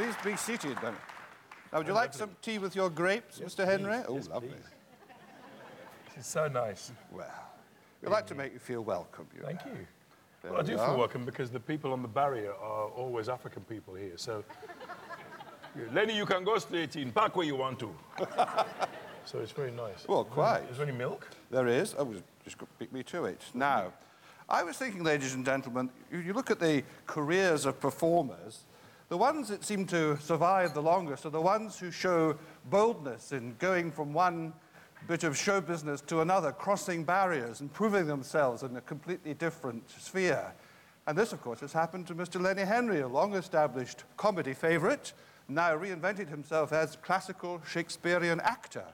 Please be seated then. Now, would you oh, like some tea with your grapes, Mr. Henry? please. Oh, Yes, lovely. It's so nice. Well, we like to make you feel welcome. You Thank know. you. Well, I do are. feel welcome because the people on the barrier are always African people here. So, Lenny, you can go straight in, park where you want to. so it's very nice. Well, quite. Is there any milk? There is. Oh, I was just going to beat me to it. Now, I was thinking, ladies and gentlemen, you, you look at the careers of performers, the ones that seem to survive the longest are the ones who show boldness in going from one bit of show business to another, crossing barriers and proving themselves in a completely different sphere. And this, of course, has happened to Mr. Lenny Henry, a long established comedy favorite, now reinvented himself as classical Shakespearean actor.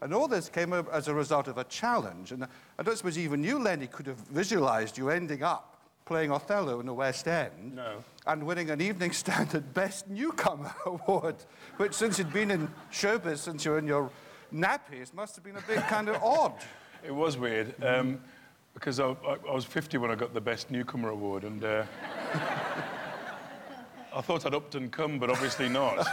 And all this came as a result of a challenge. And I don't suppose even you, Lenny, could have visualized you ending up playing Othello in the West End No. and winning an Evening Standard Best Newcomer Award, which, since you'd been in showbiz since you were in your nappies, must have been a bit kind of odd. It was weird um, because I, I, I was 50 when I got the Best Newcomer Award, and uh, I thought I'd upped and come, but obviously not.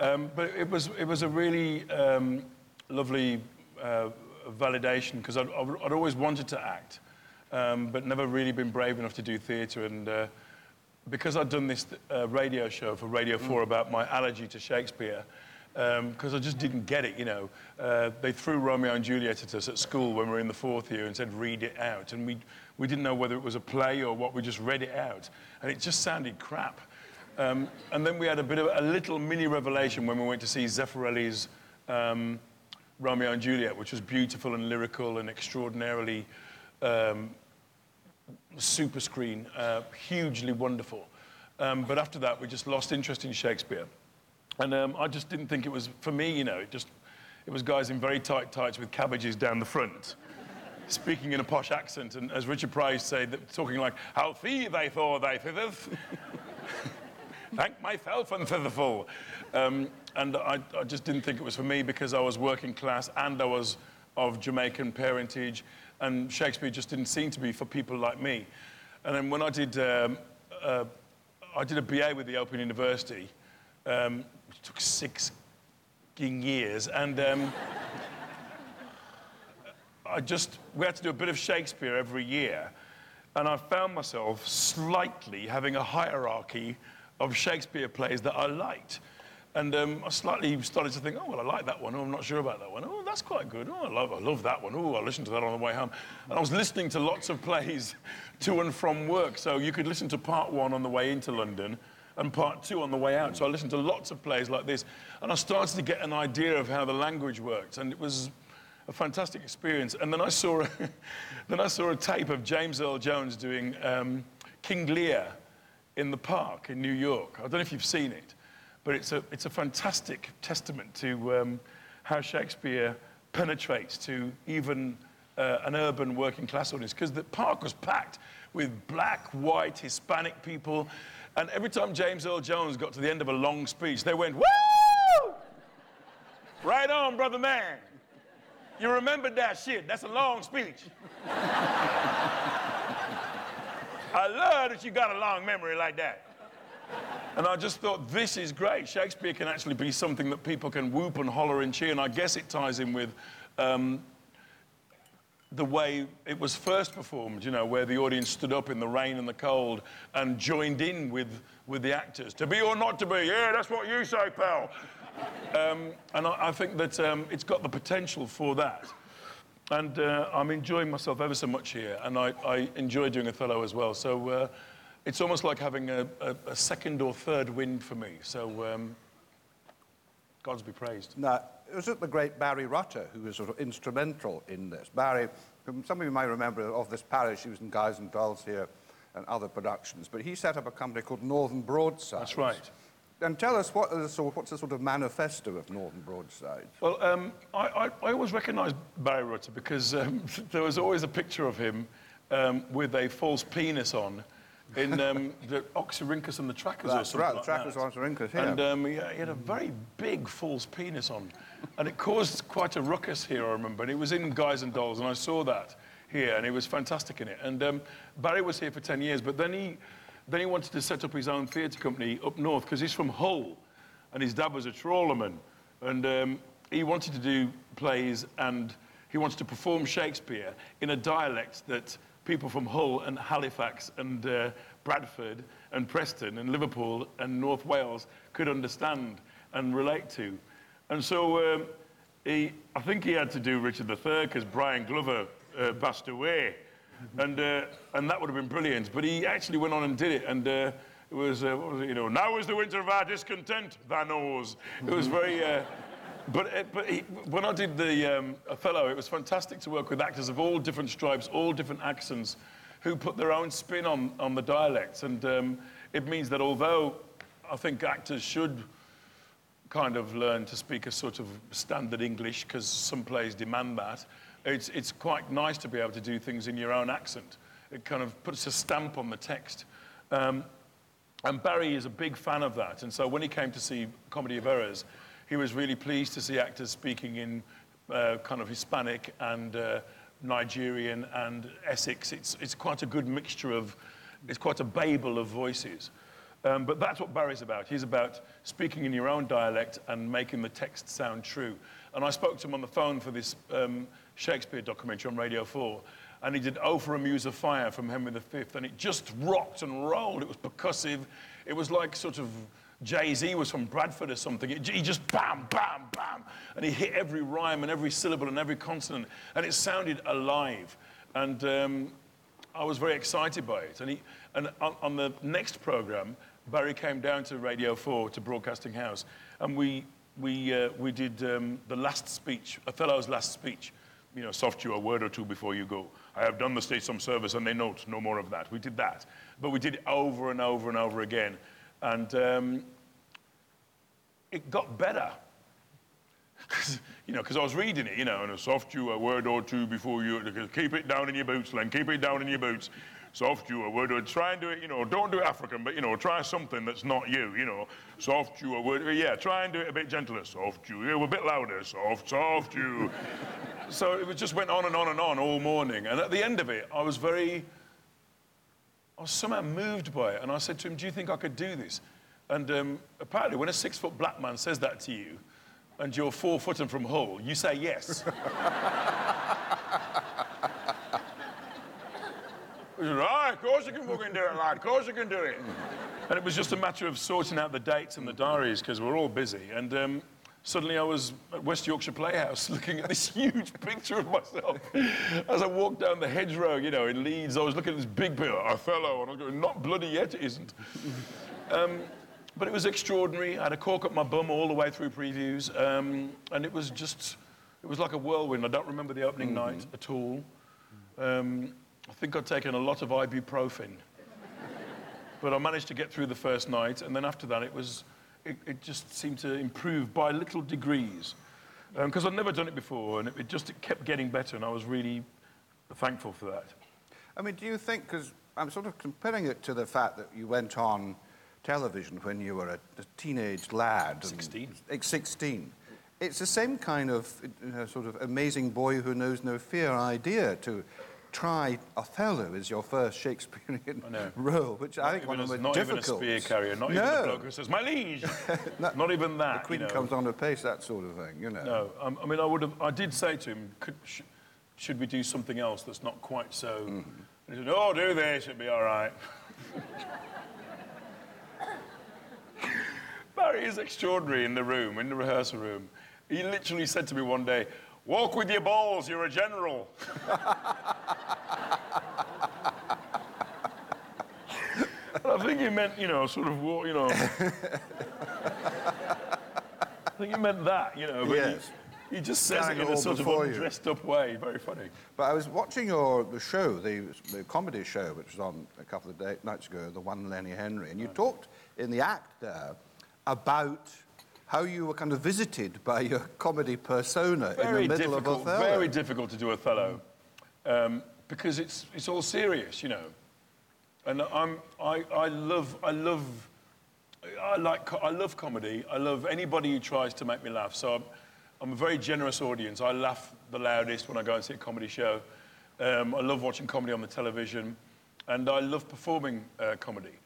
um, but it was, it was a really um, lovely uh, validation because I'd, I'd I'd always wanted to act, um, but never really been brave enough to do theatre. And uh, because I'd done this uh, radio show for Radio 4 about my allergy to Shakespeare, because I just didn't get it, you know. Uh, they threw Romeo and Juliet at us at school when we were in the fourth year and said, read it out. And we, we didn't know whether it was a play or what, we just read it out. And it just sounded crap. Um, and then we had a bit of a little mini revelation when we went to see Zeffirelli's um, Romeo and Juliet, which was beautiful and lyrical and extraordinarily um, super screen, uh, hugely wonderful. Um, but after that, we just lost interest in Shakespeare. And um, I just didn't think it was, for me, you know, it just, it was guys in very tight tights with cabbages down the front, speaking in a posh accent, and as Richard Pryor said, talking like, how fee they thought they thitheth. Thank myself and thitherful. Um, and I, I just didn't think it was for me because I was working class and I was of Jamaican parentage, and Shakespeare just didn't seem to be for people like me. And then when I did, um, uh, I did a BA with the Open University, um, which took six years, and um, I just, we had to do a bit of Shakespeare every year. And I found myself slightly having a hierarchy of Shakespeare plays that I liked. And um, I slightly started to think, oh, well, I like that one. Oh, I'm not sure about that one. Oh, that's quite good. Oh, I love, I love that one. Oh, I listened to that on the way home. And I was listening to lots of plays to and from work. So you could listen to part one on the way into London and part two on the way out. So I listened to lots of plays like this. And I started to get an idea of how the language worked. And it was a fantastic experience. And then I saw a, then I saw a tape of James Earl Jones doing um, King Lear in the park in New York. I don't know if you've seen it, but it's a, it's a fantastic testament to um, how Shakespeare penetrates to even uh, an urban working class audience. Because the park was packed with black, white, Hispanic people. And every time James Earl Jones got to the end of a long speech, they went, Woo! Right on, brother man. You remembered that shit. That's a long speech. I love that you got a long memory like that. And I just thought, this is great. Shakespeare can actually be something that people can whoop and holler and cheer. And I guess it ties in with um, the way it was first performed, you know, where the audience stood up in the rain and the cold and joined in with, with the actors. To be or not to be, yeah, that's what you say, pal. Um, and I, I think that um, it's got the potential for that. And uh, I'm enjoying myself ever so much here, and I, I enjoy doing Othello as well. So uh, it's almost like having a, a, a second or third wind for me. So um, God's be praised. Now, was it the great Barry Rutter who was sort of instrumental in this? Barry, some of you might remember of this parish, he was in Guys and Dolls here and other productions, but he set up a company called Northern Broadside. That's right. And tell us, what is the sort, what's the sort of manifesto of Northern Broadside? Well, um, I, I, I always recognised Barry Rutter because um, there was always a picture of him um, with a false penis on in um, the Oxyrhynchus and the Trackers or something right, like the Trackers that. Oxyrhynchus, yeah. And um, he, he had a very big false penis on. And it caused quite a ruckus here, I remember. And it was in Guys and Dolls, and I saw that here, and he was fantastic in it. And um, Barry was here for 10 years, but then he, then he wanted to set up his own theatre company up north because he's from Hull and his dad was a trawlerman. And um, he wanted to do plays and he wanted to perform Shakespeare in a dialect that people from Hull and Halifax and uh, Bradford and Preston and Liverpool and North Wales could understand and relate to. And so um, he, I think he had to do Richard III because Brian Glover uh, passed away. And, uh, and that would have been brilliant. But he actually went on and did it. And uh, it was, uh, what was it, you know, now is the winter of our discontent, thou knows. It was very, uh, but, uh, but he, when I did the um, Othello, it was fantastic to work with actors of all different stripes, all different accents, who put their own spin on, on the dialects. And um, it means that although I think actors should kind of learn to speak a sort of standard English, because some plays demand that, it's, it's quite nice to be able to do things in your own accent. It kind of puts a stamp on the text. Um, and Barry is a big fan of that. And so when he came to see Comedy of Errors, he was really pleased to see actors speaking in uh, kind of Hispanic and uh, Nigerian and Essex. It's, it's quite a good mixture of, it's quite a babel of voices. Um, but that's what Barry's about. He's about speaking in your own dialect and making the text sound true. And I spoke to him on the phone for this um, Shakespeare documentary on Radio 4 and he did Oh for a Muse of Fire from Henry V, and it just rocked and rolled. It was percussive. It was like sort of Jay-Z was from Bradford or something. He just bam, bam, bam, and he hit every rhyme and every syllable and every consonant, and it sounded alive. And um, I was very excited by it. And, he, and on, on the next program, Barry came down to Radio 4 to Broadcasting House, and we, we, uh, we did um, the last speech, Othello's last speech. You know, soft you a word or two before you go. I have done the state some service and they note no more of that. We did that. But we did it over and over and over again. And um, it got better. You know, because I was reading it, you know, and a soft you a word or two before you, keep it down in your boots, Len, keep it down in your boots. Soft you a word or try and do it, you know, don't do it African, but, you know, try something that's not you, you know. Soft you a word, yeah, try and do it a bit gentler. Soft you, yeah, a bit louder. Soft, soft you so it just went on and on and on all morning. And at the end of it, I was very, I was somehow moved by it. And I said to him, Do you think I could do this? And um, apparently, when a six foot black man says that to you, and you're four foot and from Hull, you say yes. Right, of course you can fucking do it, lad. Of course you can do it. And it was just a matter of sorting out the dates and the diaries because we're all busy. And um, suddenly I was at West Yorkshire Playhouse looking at this huge picture of myself. As I walked down the Headrow, you know, in Leeds, I was looking at this big picture, Othello, and I was going, not bloody yet, it isn't. Um, but it was extraordinary. I had a cork up my bum all the way through previews, um, and it was just, it was like a whirlwind. I don't remember the opening mm-hmm. night at all. Um, I think I'd taken a lot of ibuprofen. but I managed to get through the first night, and then after that, it was it, it just seemed to improve by little degrees. Because um, I'd never done it before, and it, it just it kept getting better, and I was really thankful for that. I mean, do you think, because I'm sort of comparing it to the fact that you went on television when you were a, a teenage lad. 16. And, 16. It's the same kind of uh, sort of amazing boy who knows no fear idea to try Othello as your first Shakespearean role, which I think one of the most difficult. Not even a spear carrier, not no. even the bloke who says, my liege. not, not, even that. The Queen you know. comes on apace, that sort of thing, you know. No, um, I mean, I would have, I did say to him, could, sh should we do something else that's not quite so... Mm -hmm. he said, oh, do this, it'll be all right. Barry is extraordinary in the room, in the rehearsal room. He literally said to me one day, Walk with your balls, you're a general. I think he meant, you know, sort of, walk, you know. I think he meant that, you know. But yes. He, he just says it in a sort of dressed up way. Very funny. But I was watching your the show, the, the comedy show, which was on a couple of day, nights ago, the one Lenny Henry, and you right. talked in the act there about how you were kind of visited by your comedy persona very in the middle of Othello. Very difficult to do Othello um, because it's, it's all serious, you know. And I'm, I, I love, I love, I like, I love comedy. I love anybody who tries to make me laugh. So I'm, I'm a very generous audience. I laugh the loudest when I go and see a comedy show. Um, I love watching comedy on the television, and I love performing uh, comedy.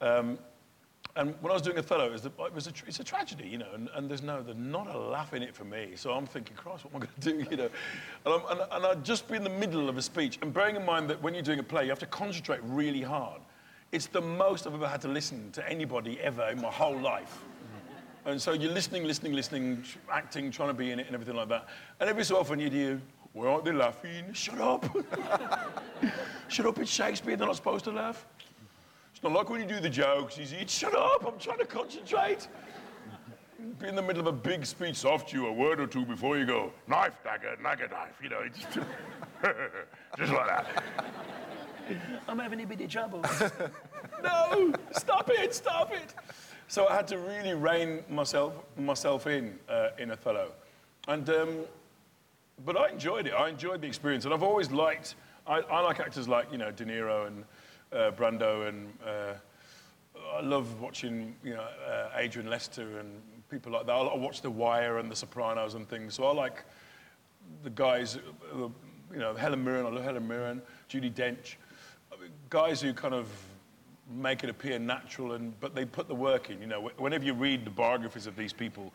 Um, and when I was doing Othello, it the, it was a, it's a tragedy, you know, and, and there's no, there's not a laugh in it for me. So I'm thinking, Christ, what am I going to do, you know? And, and, and I'd just be in the middle of a speech, and bearing in mind that when you're doing a play, you have to concentrate really hard. It's the most I've ever had to listen to anybody ever in my whole life. And so you're listening, listening, listening, acting, trying to be in it and everything like that. And every so often you'd hear, why aren't they laughing? Shut up. Shut up, it's Shakespeare, they're not supposed to laugh. It's not like when you do the jokes, you say, shut up, I'm trying to concentrate. Be in the middle of a big speech, soft you a word or two before you go, knife, dagger, dagger, knife, you know, just, just like that. I'm having a bit of trouble. no, stop it, stop it. So I had to really rein myself, myself in uh, in Othello. And, um, but I enjoyed it. I enjoyed the experience. And I've always liked, I, I like actors like, you know, De Niro and uh, Brando and uh, I love watching, you know, uh, Adrian Lester and people like that. I watch The Wire and The Sopranos and things. So I like the guys, uh, you know, Helen Mirren. I love Helen Mirren, Judi Dench, I mean, guys who kind of make it appear natural, and but they put the work in. You know, whenever you read the biographies of these people,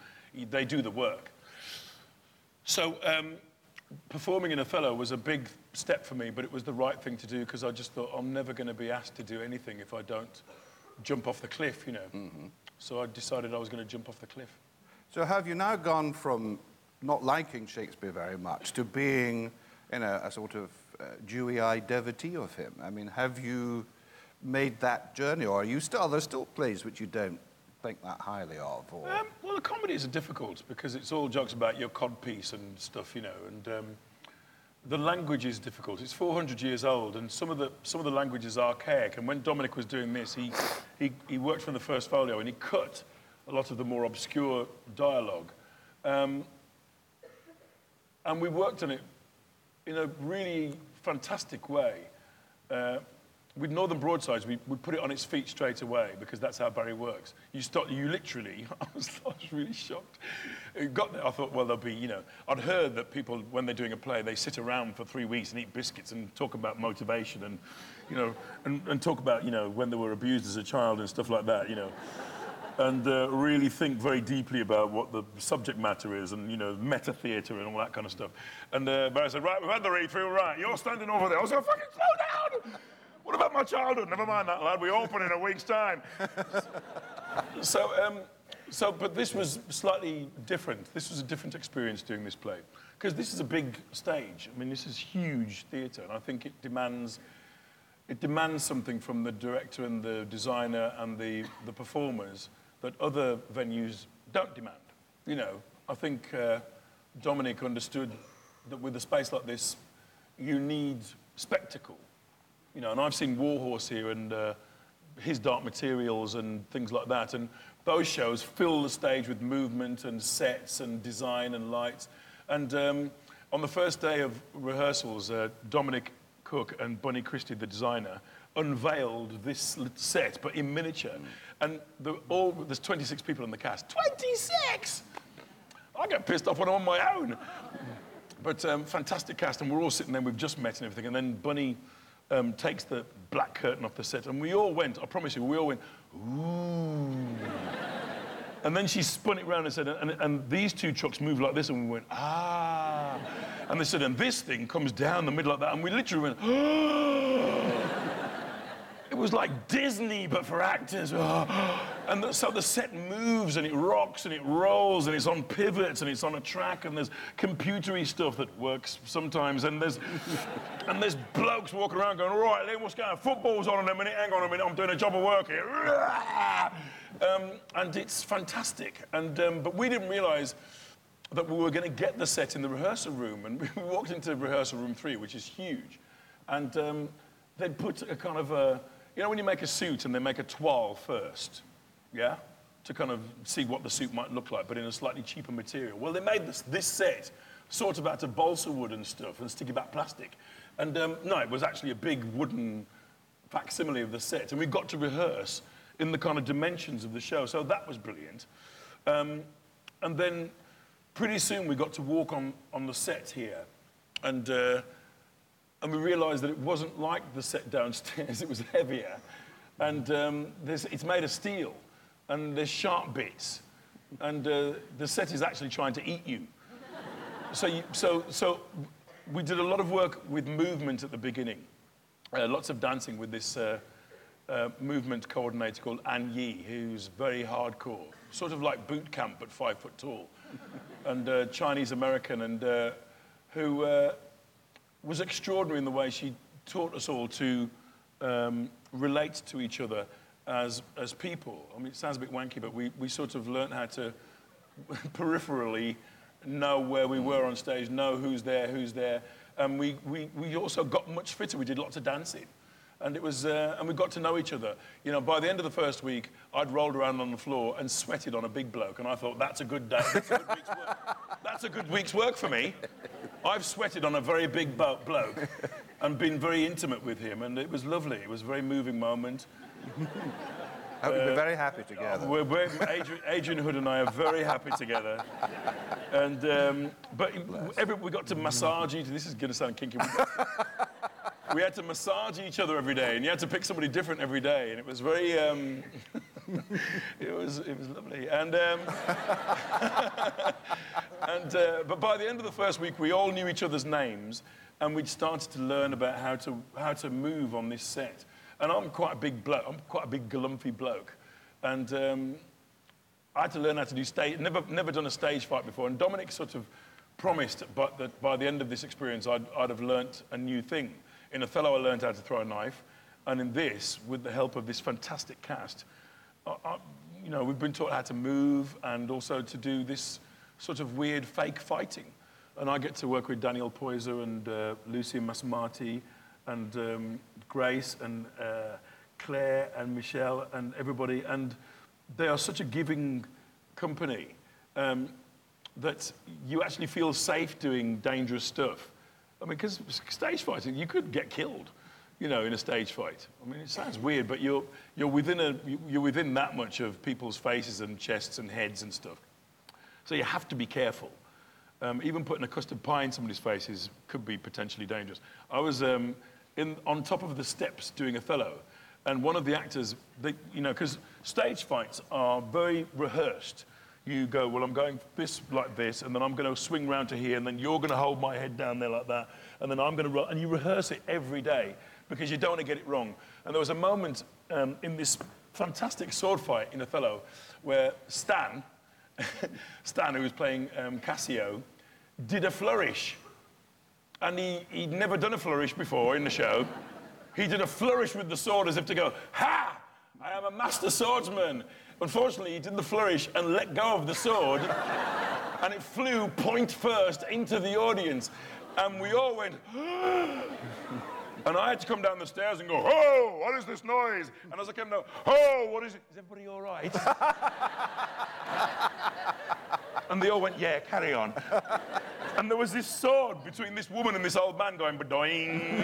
they do the work. So um, performing in Othello was a big step for me, but it was the right thing to do because I just thought I'm never going to be asked to do anything if I don't jump off the cliff, you know. So I decided I was going to jump off the cliff. So have you now gone from not liking Shakespeare very much to being, you know, a sort of uh, dewy-eyed devotee of him? I mean, have you made that journey, or are you still, are there still plays which you don't think that highly of? Or... Um, well, the comedies are difficult because it's all jokes about your codpiece and stuff, you know, and um, the language is difficult. It's 400 years old, and some of the some of the language is archaic. And when Dominic was doing this, he he, he worked from the first folio and he cut a lot of the more obscure dialogue, um, and we worked on it in a really fantastic way. Uh, with Northern Broadsides, we, we put it on its feet straight away because that's how Barry works. You start, you literally, I was, I was really shocked. It got there, I thought, well, there'll be, you know, I'd heard that people, when they're doing a play, they sit around for three weeks and eat biscuits and talk about motivation and, you know, and, and talk about, you know, when they were abused as a child and stuff like that, you know. And uh, really think very deeply about what the subject matter is and, you know, meta theatre and all that kind of stuff. And uh, Barry said, right, we've had the read through, right, you're standing over there. I was like, fucking slow down! What about my childhood? Never mind that, lad. We open in a week's time. so, um, so, but this was slightly different. This was a different experience doing this play because this is a big stage. I mean, this is huge theatre, and I think it demands it demands something from the director and the designer and the the performers that other venues don't demand. You know, I think uh, Dominic understood that with a space like this, you need spectacle. You know, and I've seen Warhorse here and uh, his Dark Materials and things like that, and those shows fill the stage with movement and sets and design and lights. And um, on the first day of rehearsals, uh, Dominic Cooke and Bunny Christie, the designer, unveiled this set, but in miniature. And the, all, there's 26 people in the cast. 26! I get pissed off when I'm on my own. But um, fantastic cast, and we're all sitting there, we've just met and everything. And then Bunny um, takes the black curtain off the set, and we all went, I promise you, we all went, ooh. and then she spun it round and said, and, and these two trucks move like this, and we went, ah. And they said, and this thing comes down the middle like that, and we literally went, It was like Disney, but for actors. And the, so the set moves and it rocks and it rolls and it's on pivots and it's on a track and there's computery stuff that works sometimes and there's and there's blokes walking around going, right, Lee, what's going on? Football's on in a minute. Hang on a minute, I'm doing a job of work here. Um, and it's fantastic. And um, but we didn't realise that we were going to get the set in the rehearsal room. And we walked into rehearsal room three, which is huge. And um, they'd put a kind of a, you know, when you make a suit and they make a toile first, yeah? To kind of see what the suit might look like, but in a slightly cheaper material. Well, they made this, this set sort of out of balsa wood and stuff and sticky back plastic. And um, no, it was actually a big wooden facsimile of the set. And we got to rehearse in the kind of dimensions of the show. So that was brilliant. Um, and then pretty soon we got to walk on, on the set here. And, uh, and we realized that it wasn't like the set downstairs, it was heavier. And um, it's made of steel, and there's sharp bits, and uh, the set is actually trying to eat you. So, you, so, so we did a lot of work with movement at the beginning, uh, lots of dancing with this uh, uh, movement coordinator called Ann Yee, who's very hardcore, sort of like boot camp but five foot tall, and uh, Chinese American, and uh, who was extraordinary in the way she taught us all to um, relate to each other as, as people. I mean, it sounds a bit wanky, but we, we sort of learned how to peripherally know where we were on stage, know who's there, who's there. And we, we, we also got much fitter. We did lots of dancing. And it was, uh, and we got to know each other. You know, by the end of the first week, I'd rolled around on the floor and sweated on a big bloke, and I thought that's a good day. That's a good week's work. That's a good week's work for me. I've sweated on a very big bloke and been very intimate with him, and it was lovely. It was a very moving moment. You'll be very happy together. We're, we're, Adrian, Adrian Hood and I are very happy together. And um, but every, we got to massage each. other. This is going to sound kinky. We, got- we had to massage each other every day, and you had to pick somebody different every day, and it was very. Um, it was it was lovely, and. Um, and uh, but by the end of the first week, we all knew each other's names, and we'd started to learn about how to how to move on this set. And I'm quite a big bloke. I'm quite a big galumpy bloke, and um, I had to learn how to do stage. Never never done a stage fight before. And Dominic sort of promised, but that by the end of this experience, I'd, I'd have learnt a new thing. In Othello, I learned how to throw a knife, and in this, with the help of this fantastic cast, I, I, you know, we've been taught how to move and also to do this sort of weird fake fighting. And I get to work with Daniel Poyser and uh, Lucy Msamati and um, Grace and uh, Claire and Michelle and everybody. And they are such a giving company um, that you actually feel safe doing dangerous stuff. I mean, because stage fighting, you could get killed, you know, in a stage fight. I mean, it sounds weird, but you're, you're, within, a, you're within that much of people's faces and chests and heads and stuff. So you have to be careful. Um, even putting a custard pie in somebody's face is, could be potentially dangerous. I was um, in, on top of the steps doing Othello, and one of the actors, they, you know, because stage fights are very rehearsed. You go, well, I'm going this like this, and then I'm going to swing round to here, and then you're going to hold my head down there like that, and then I'm going to run, and you rehearse it every day because you don't want to get it wrong. And there was a moment um, in this fantastic sword fight in Othello where Stan, Stan, who was playing um, Cassio, did a flourish. And he, he'd never done a flourish before in the show. He did a flourish with the sword as if to go, Ha! I am a master swordsman. Unfortunately, he did the flourish and let go of the sword, and it flew point first into the audience. And we all went, and I had to come down the stairs and go, Oh, what is this noise? And as I came down, Oh, what is it? Is everybody all right? and they all went, Yeah, carry on. And there was this sword between this woman and this old man going, Badoing.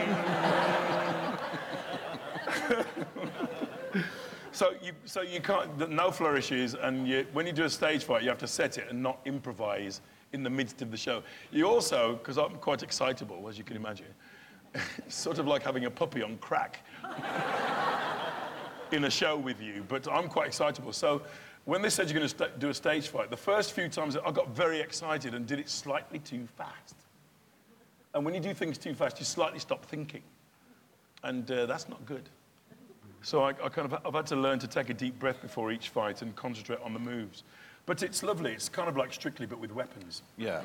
so you, so you can't, no flourishes, and you, when you do a stage fight, you have to set it and not improvise in the midst of the show. You also, because I'm quite excitable, as you can imagine, it's sort of like having a puppy on crack in a show with you, but I'm quite excitable. So when they said you're going to st- do a stage fight, the first few times I got very excited and did it slightly too fast. And when you do things too fast, you slightly stop thinking. And uh, that's not good. So I, I kind of, I've had to learn to take a deep breath before each fight and concentrate on the moves. But it's lovely. It's kind of like Strictly, but with weapons. Yeah.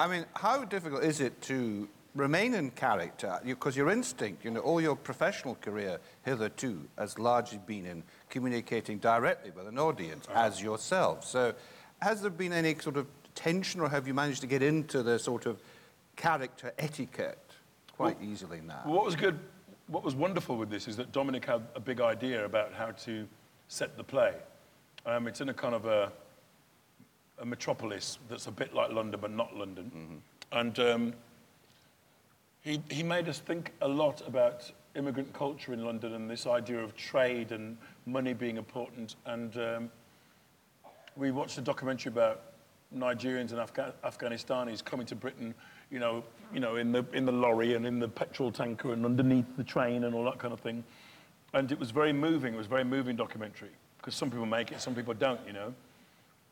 I mean, how difficult is it to remain in character? Because your instinct, you know, all your professional career hitherto has largely been in communicating directly with an audience uh-huh. as yourself. So has there been any sort of tension or have you managed to get into the sort of character etiquette quite easily now? What was good, what was wonderful with this is that Dominic had a big idea about how to set the play. Um, it's in a kind of a, a metropolis that's a bit like London, but not London. And um, he, he made us think a lot about immigrant culture in London and this idea of trade and money being important. And um, we watched a documentary about Nigerians and Afga- Afghanistanis coming to Britain, you know, you know, in the in the lorry and in the petrol tanker and underneath the train and all that kind of thing. And it was very moving. It was a very moving documentary because some people make it, some people don't, you know.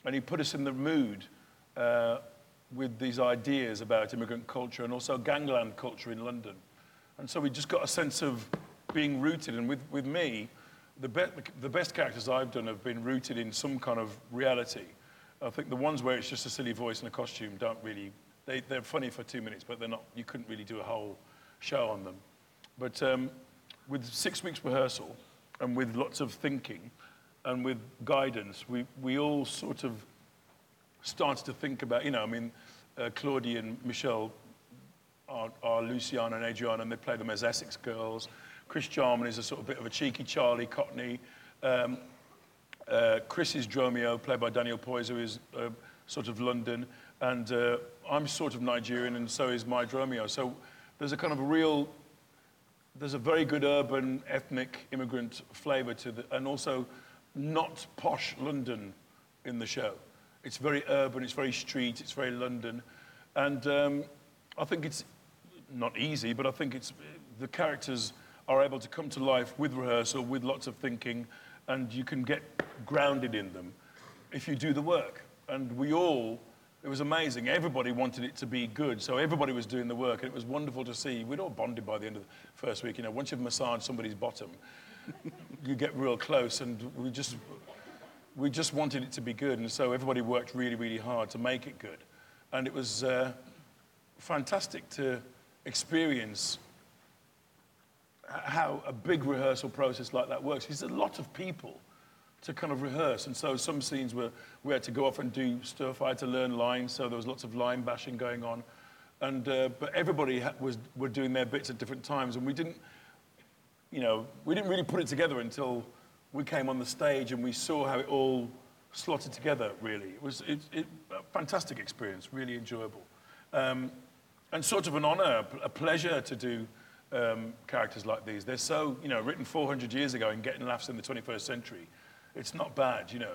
And he put us in the mood uh, with these ideas about immigrant culture and also gangland culture in London. And so we just got a sense of being rooted. And with, with me, the, be- the best characters I've done have been rooted in some kind of reality. I think the ones where it's just a silly voice and a costume don't really, they, they're funny for two minutes, but they're not, you couldn't really do a whole show on them. But um, with six weeks rehearsal and with lots of thinking and with guidance, we, we all sort of started to think about, you know, I mean, uh, Claudie and Michelle are, are Luciana and Adriana, and they play them as Essex girls. Chris Jarman is a sort of bit of a cheeky Charlie Cockney. Um, uh, Chris is Dromio, played by Daniel Poyser, who is uh, sort of London. And uh, I'm sort of Nigerian, and so is my Dromio. So there's a kind of a real, there's a very good urban, ethnic, immigrant flavour to the, and also not posh London in the show. It's very urban, it's very street, it's very London. And um, I think it's not easy, but I think it's, the characters are able to come to life with rehearsal, with lots of thinking, and you can get grounded in them if you do the work. And we all, it was amazing. Everybody wanted it to be good, so everybody was doing the work, and it was wonderful to see. We'd all bonded by the end of the first week. You know, once you've massaged somebody's bottom, you get real close, and we just, we just wanted it to be good, and so everybody worked really, really hard to make it good. And it was uh, fantastic to experience how a big rehearsal process like that works. It's a lot of people to kind of rehearse. And so some scenes were, we had to go off and do stuff. I had to learn lines, so there was lots of line bashing going on. And, uh, but everybody ha- was, were doing their bits at different times. And we didn't, you know, we didn't really put it together until we came on the stage and we saw how it all slotted together, really. It was it, it, a fantastic experience, really enjoyable. Um, and sort of an honor, a pleasure to do um, characters like these. They're so, you know, written 400 years ago and getting laughs in the 21st century. It's not bad, you know.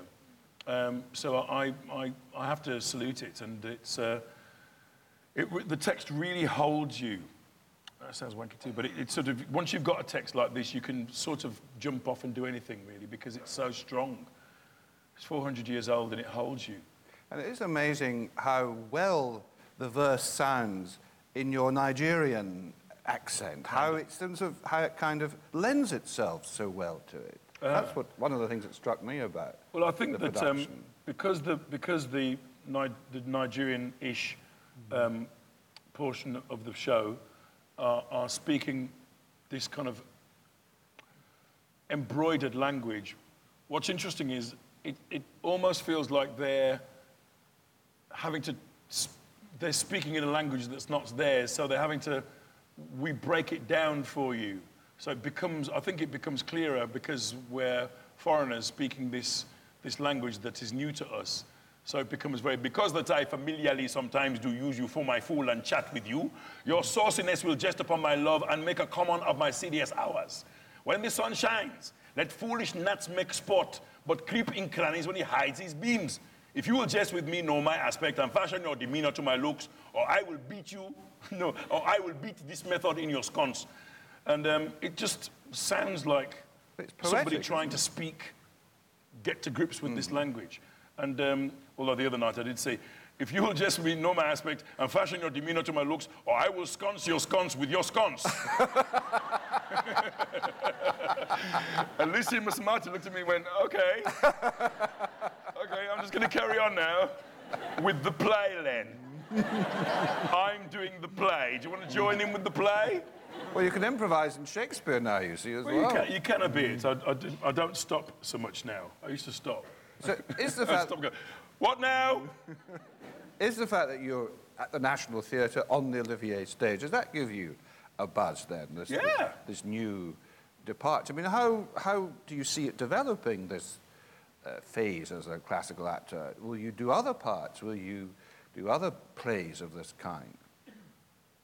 Um, so I, I, I have to salute it, and it's, uh, it, the text really holds you. That sounds wanky too, but it, it's sort of, once you've got a text like this, you can sort of jump off and do anything really because it's so strong. It's 400 years old and it holds you. And it is amazing how well the verse sounds in your Nigerian accent, how it, sort of, how it kind of lends itself so well to it. That's what, one of the things that struck me about Well, I think the that um, because the because the, Ni- the Nigerian-ish um, portion of the show are, are speaking this kind of embroidered language. What's interesting is it, it almost feels like they're having to they're speaking in a language that's not theirs, so they're having to we break it down for you. So it becomes, I think it becomes clearer because we're foreigners speaking this, this language that is new to us. So it becomes very, because that I familiarly sometimes do use you for my fool and chat with you, your sauciness will jest upon my love and make a common of my serious hours. When the sun shines, let foolish gnats make sport, but creep in crannies when he hides his beams. If you will jest with me, know my aspect, and fashion your demeanor to my looks, or I will beat you, no, or I will beat this method in your sconce. And um, it just sounds like somebody trying to speak, get to grips with this language. And um, although the other night I did say, if you will just know my aspect, and fashion your demeanor to my looks, or I will sconce your sconce with your sconce. and Lucy Msamati looked at me and went, okay. okay, I'm just going to carry on now with the play, Len. I'm doing the play. Do you want to join in with the play? Well, you can improvise in Shakespeare now, you see, as Well, well. you, can, you can a bit. I, I, I don't stop so much now. I used to stop. So is the fact, stop going, what now? is the fact that you're at the National Theatre on the Olivier stage, does that give you a buzz then? This, Yeah. This new departure. I mean, how, how do you see it developing, this uh, phase as a classical actor? Will you do other parts? Will you do other plays of this kind?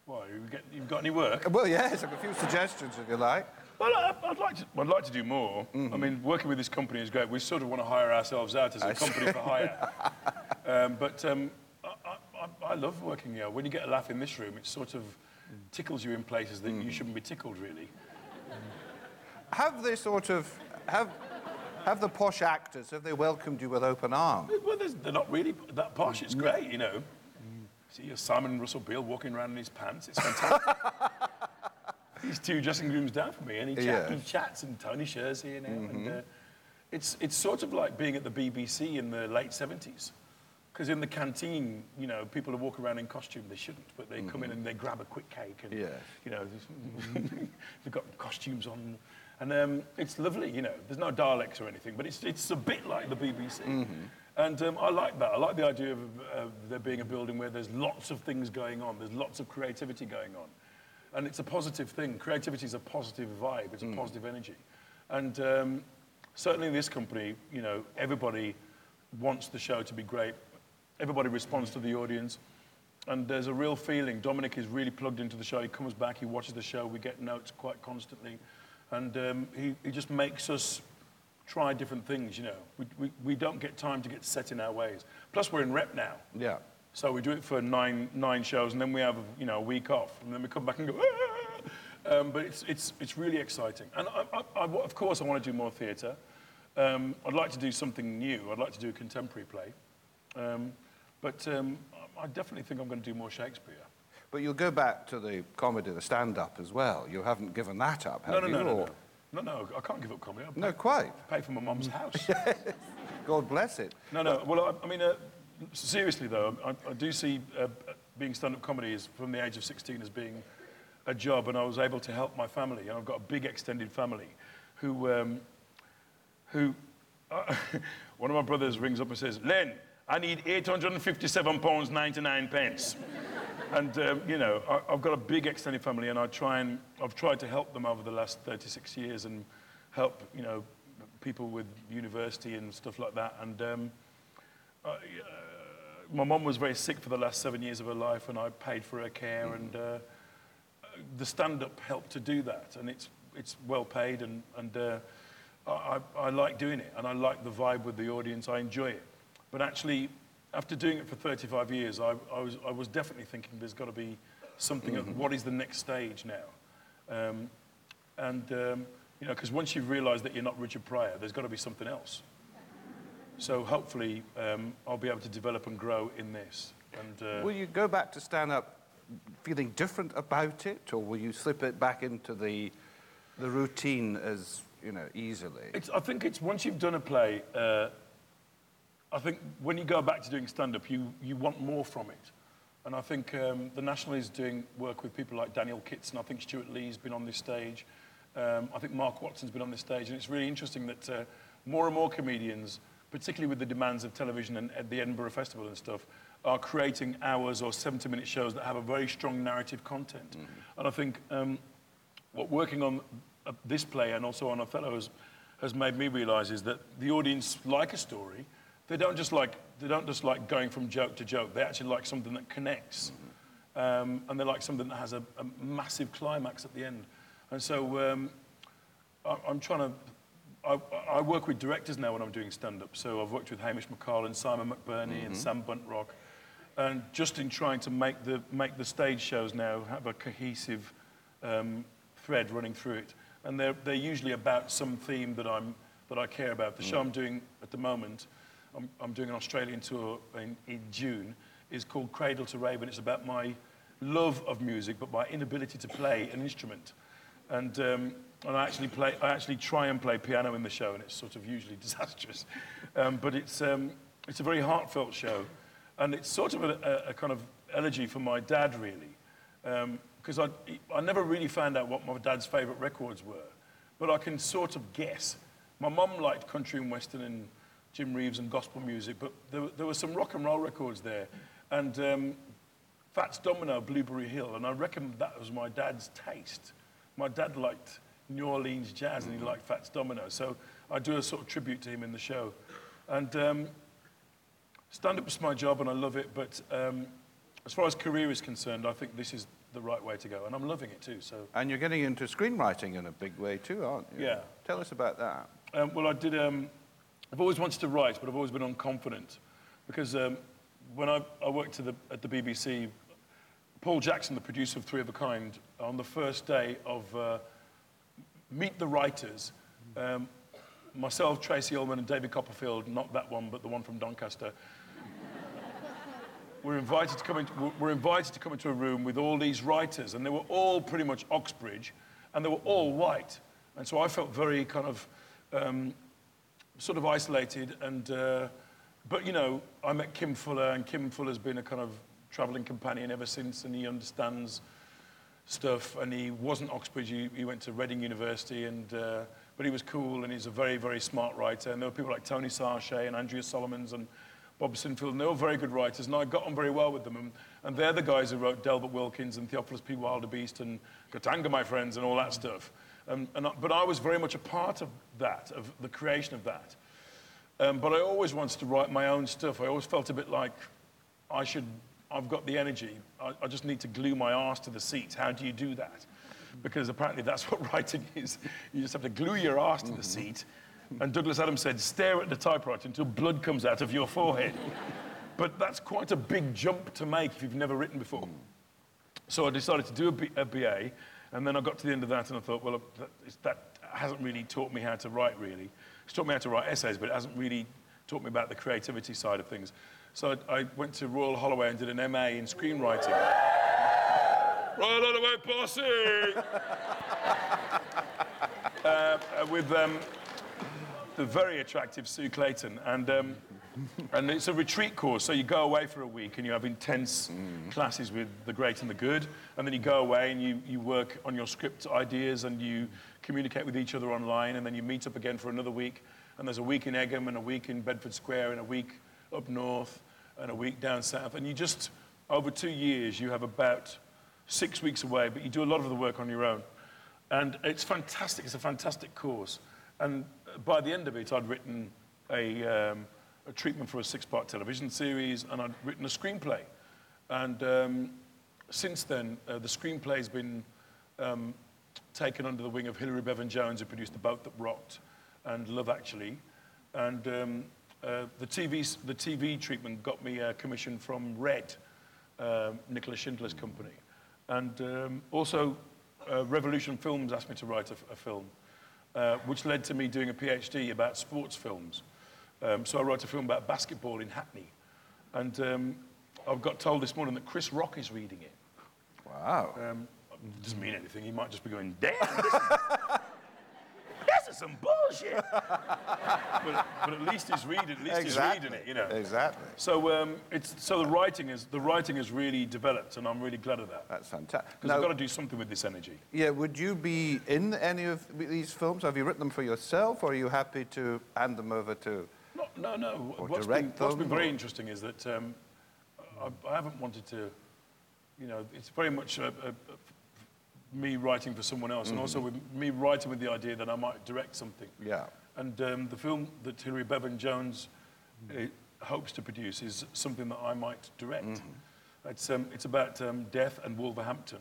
Well, you get, you've got any work? Well, yes, I've a few suggestions, if you like. Well, I, I'd, like to, I'd like to do more. I mean, working with this company is great. We sort of want to hire ourselves out as a company for hire. um, but um, I, I, I- I love working here. When you get a laugh in this room, it sort of tickles you in places that you shouldn't be tickled, really. have they sort of have have the posh actors have they welcomed you with open arms? Well, they're not really that posh. It's great, you know. See your Simon Russell Beale walking around in his pants. It's fantastic. He's two dressing rooms down from me, and he, chat, Yes. he chats, and Tony Sher's here now. And, uh, it's, it's sort of like being at the BBC in the late 70s. Because in the canteen, you know, people who walk around in costume, they shouldn't, but they come in and they grab a quick cake and, Yes. you know, they've got costumes on. And um, it's lovely, you know. There's no dialects or anything, but it's, it's a bit like the BBC. And um, I like that. I like the idea of uh, there being a building where there's lots of things going on, there's lots of creativity going on. And it's a positive thing. Creativity is a positive vibe, it's a positive energy. And um, certainly in this company, you know, everybody wants the show to be great. Everybody responds to the audience. And there's a real feeling. Dominic is really plugged into the show. He comes back, he watches the show. We get notes quite constantly. And um, he, he just makes us try different things, you know. We, we, we don't get time to get set in our ways. Plus, we're in rep now. Yeah. So we do it for nine, nine shows, and then we have you know, a week off, and then we come back and go, "Ah!" um, but it's, it's, it's really exciting. And I, I, I, of course, I want to do more theatre. Um, I'd like to do something new. I'd like to do a contemporary play. Um, but um, I definitely think I'm going to do more Shakespeare. But you'll go back to the comedy, the stand-up as well. You haven't given that up, have No, no, you? no, no, Or- no. No, no, I can't give up comedy. I No, quite. pay for my mum's house. God bless it. No, no. Well, I, I mean, uh, seriously though, I, I do see uh, being stand-up comedy is from the age of 16 as being a job, and I was able to help my family, and I've got a big extended family, who, um, who, uh, one of my brothers rings up and says, "Len, I need 857 pounds 99 pence." And um, you know, I, I've got a big extended family, and I try and I've tried to help them over the last 36 years, and help you know people with university and stuff like that. And um, I, uh, my mum was very sick for the last seven years of her life, and I paid for her care, and uh, the stand-up helped to do that, and it's it's well paid, and and uh, I I like doing it, and I like the vibe with the audience. I enjoy it, but actually, after doing it for 35 years, I, I was I was definitely thinking there's got to be something. of What is the next stage now? Um, and um, you know, because once you've realised that you're not Richard Pryor, there's got to be something else. So hopefully, um, I'll be able to develop and grow in this. And uh, Will you go back to stand-up feeling different about it, or will you slip it back into the, the routine as, you know, easily? It's, I think it's once you've done a play, uh, I think when you go back to doing stand-up, you, you want more from it. And I think um, the National is doing work with people like Daniel Kitson. I think Stewart Lee's been on this stage. Um, I think Mark Watson's been on this stage. And it's really interesting that uh, more and more comedians, particularly with the demands of television and at the Edinburgh Festival and stuff, are creating hours or 70-minute shows that have a very strong narrative content. And I think um, what working on uh, this play and also on Othello has, has made me realise is that the audience like a story. They don't just like they don't just like going from joke to joke. They actually like something that connects, um, and they like something that has a, a massive climax at the end. And so um, I, I'm trying to. I, I work with directors now when I'm doing stand-up. So I've worked with Hamish McColl and Simon McBurney and Sam Buntrock, and just in trying to make the make the stage shows now have a cohesive um, thread running through it, and they're they're usually about some theme that I'm that I care about. The show I'm doing at the moment, I'm, I'm doing an Australian tour in, in June, is called Cradle to Rave. it's about my love of music, but my inability to play an instrument. And, um, and I actually play, I actually try and play piano in the show, and it's sort of usually disastrous. Um, but it's, um, it's a very heartfelt show, and it's sort of a, a, a kind of elegy for my dad, really. Because I, I never really found out what my dad's favourite records were, but I can sort of guess. My mum liked country and western and Jim Reeves and gospel music, but there, were- there were some rock and roll records there. And um, Fats Domino, Blueberry Hill, and I reckon that was my dad's taste. My dad liked New Orleans jazz and he liked Fats Domino, so I do a sort of tribute to him in the show. And um, stand up is my job and I love it, but um, as far as career is concerned, I think this is the right way to go, and I'm loving it too. So, And you're getting into screenwriting in a big way too, aren't you? Yeah. Tell us about that. um, well, I did. Um, I've always wanted to write, but I've always been unconfident because um, when I, I worked the, at the BBC, Paul Jackson, the producer of Three of a Kind, on the first day of uh, meet the writers. Um, myself, Tracey Ullman, and David Copperfield, not that one, but the one from Doncaster, were invited to come into, were invited to come into a room with all these writers, and they were all pretty much Oxbridge, and they were all white. And so I felt very kind of um, sort of isolated. And uh, but you know, I met Kim Fuller, and Kim Fuller's been a kind of traveling companion ever since, and he understands stuff. And he wasn't Oxbridge; he, he went to Reading University, and uh, but he was cool, and he's a very, very smart writer. And there were people like Tony Sarchet and Andrea Solomons and Bob Sinfield, and they were very good writers, and I got on very well with them. And, and they're the guys who wrote Delbert Wilkins and Theophilus P. Wildebeest and Katanga, my friends, and all that stuff. Um, and I, but I was very much a part of that, of the creation of that. Um, but I always wanted to write my own stuff. I always felt a bit like I should, I've got the energy. I, I just need to glue my ass to the seat. How do you do that? Because apparently that's what writing is. You just have to glue your ass to the seat. And Douglas Adams said, stare at the typewriter until blood comes out of your forehead. but that's quite a big jump to make if you've never written before. So I decided to do a, B- a BA, and then I got to the end of that and I thought, well, that, hasn't really taught me how to write, really. It's taught me how to write essays, but it hasn't really taught me about the creativity side of things. So I, I went to Royal Holloway and did an MA in screenwriting. Royal Holloway posse! uh, with um, the very attractive Sue Clayton. And, um, and it's a retreat course, so you go away for a week and you have intense classes with the great and the good. And then you go away and you, you work on your script ideas and you communicate with each other online. And then you meet up again for another week. And there's a week in Egham and a week in Bedford Square and a week up north and a week down south. And you just, over two years, you have about six weeks away, but you do a lot of the work on your own. And it's fantastic. It's a fantastic course. And by the end of it, I'd written a, um, a treatment for a six-part television series, and I'd written a screenplay. And um, since then, uh, the screenplay's been um, taken under the wing of Hilary Bevan Jones, who produced The Boat That Rocked and Love Actually. And um, uh, the, TV, the TV treatment got me a commission from Red, uh, Nicola Shindler's company. And um, also, uh, Revolution Films asked me to write a, a film, uh, which led to me doing a PhD about sports films. Um, so I wrote a film about basketball in Hackney. And um, I've got told this morning that Chris Rock is reading it. Wow. Um, it doesn't mean anything. He might just be going, damn, this is, this is some bullshit. but, but at least he's reading, at least he's reading it, you know. Exactly. So um, it's so the writing is the writing has really developed, and I'm really glad of that. That's fantastic. Because I've got to do something with this energy. Yeah, would you be in any of these films? Have you written them for yourself, or are you happy to hand them over to? No, no, no. Or What's direct been, what's been very or- interesting is that um, I, I haven't wanted to, you know, it's very much a, a, a- me writing for someone else, and also with me writing with the idea that I might direct something. Yeah. And um, the film that Hilary Bevan Jones uh, hopes to produce is something that I might direct. It's, um, it's about um, death and Wolverhampton.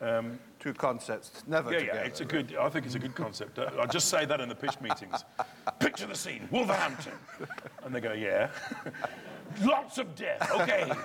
Um, Two concepts never yeah, together. yeah, it's a good. I think it's a good concept. Uh, I just say that in the pitch meetings. Picture the scene: Wolverhampton, and they go, "Yeah." Lots of death. Okay.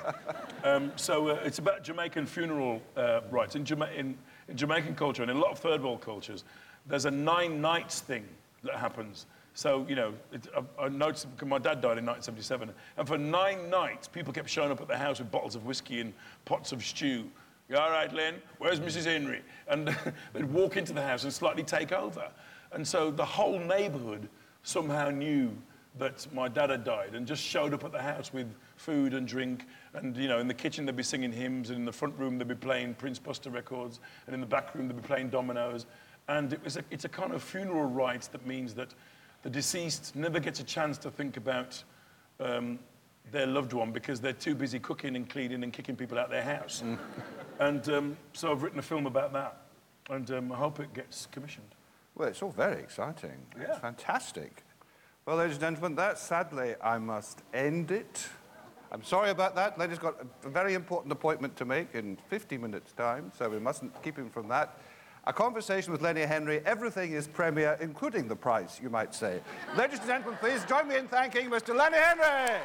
Um, so uh, it's about Jamaican funeral uh, rites in, Jama- in, in Jamaican culture and in a lot of third world cultures. There's a nine nights thing that happens. So you know, it, I, I noticed because my dad died in 1977, and for nine nights, people kept showing up at the house with bottles of whiskey and pots of stew. All right, Len? Where's Mrs. Henry? And they'd walk into the house and slightly take over. And so the whole neighborhood somehow knew that my dad had died and just showed up at the house with food and drink. And, you know, in the kitchen they'd be singing hymns, and in the front room they'd be playing Prince Buster records, and in the back room they'd be playing dominoes. And it was a, it's a kind of funeral rite that means that the deceased never gets a chance to think about um, their loved one because they're too busy cooking and cleaning and kicking people out of their house. And um, so I've written a film about that, and um, I hope it gets commissioned. Well, it's all very exciting. Yeah. It's fantastic. Well, ladies and gentlemen, that sadly I must end it. I'm sorry about that. Lady's got a very important appointment to make in 50 minutes' time, so we mustn't keep him from that. A conversation with Lenny Henry, everything is premier, including the price, you might say. ladies and gentlemen, please join me in thanking Mr. Lenny Henry.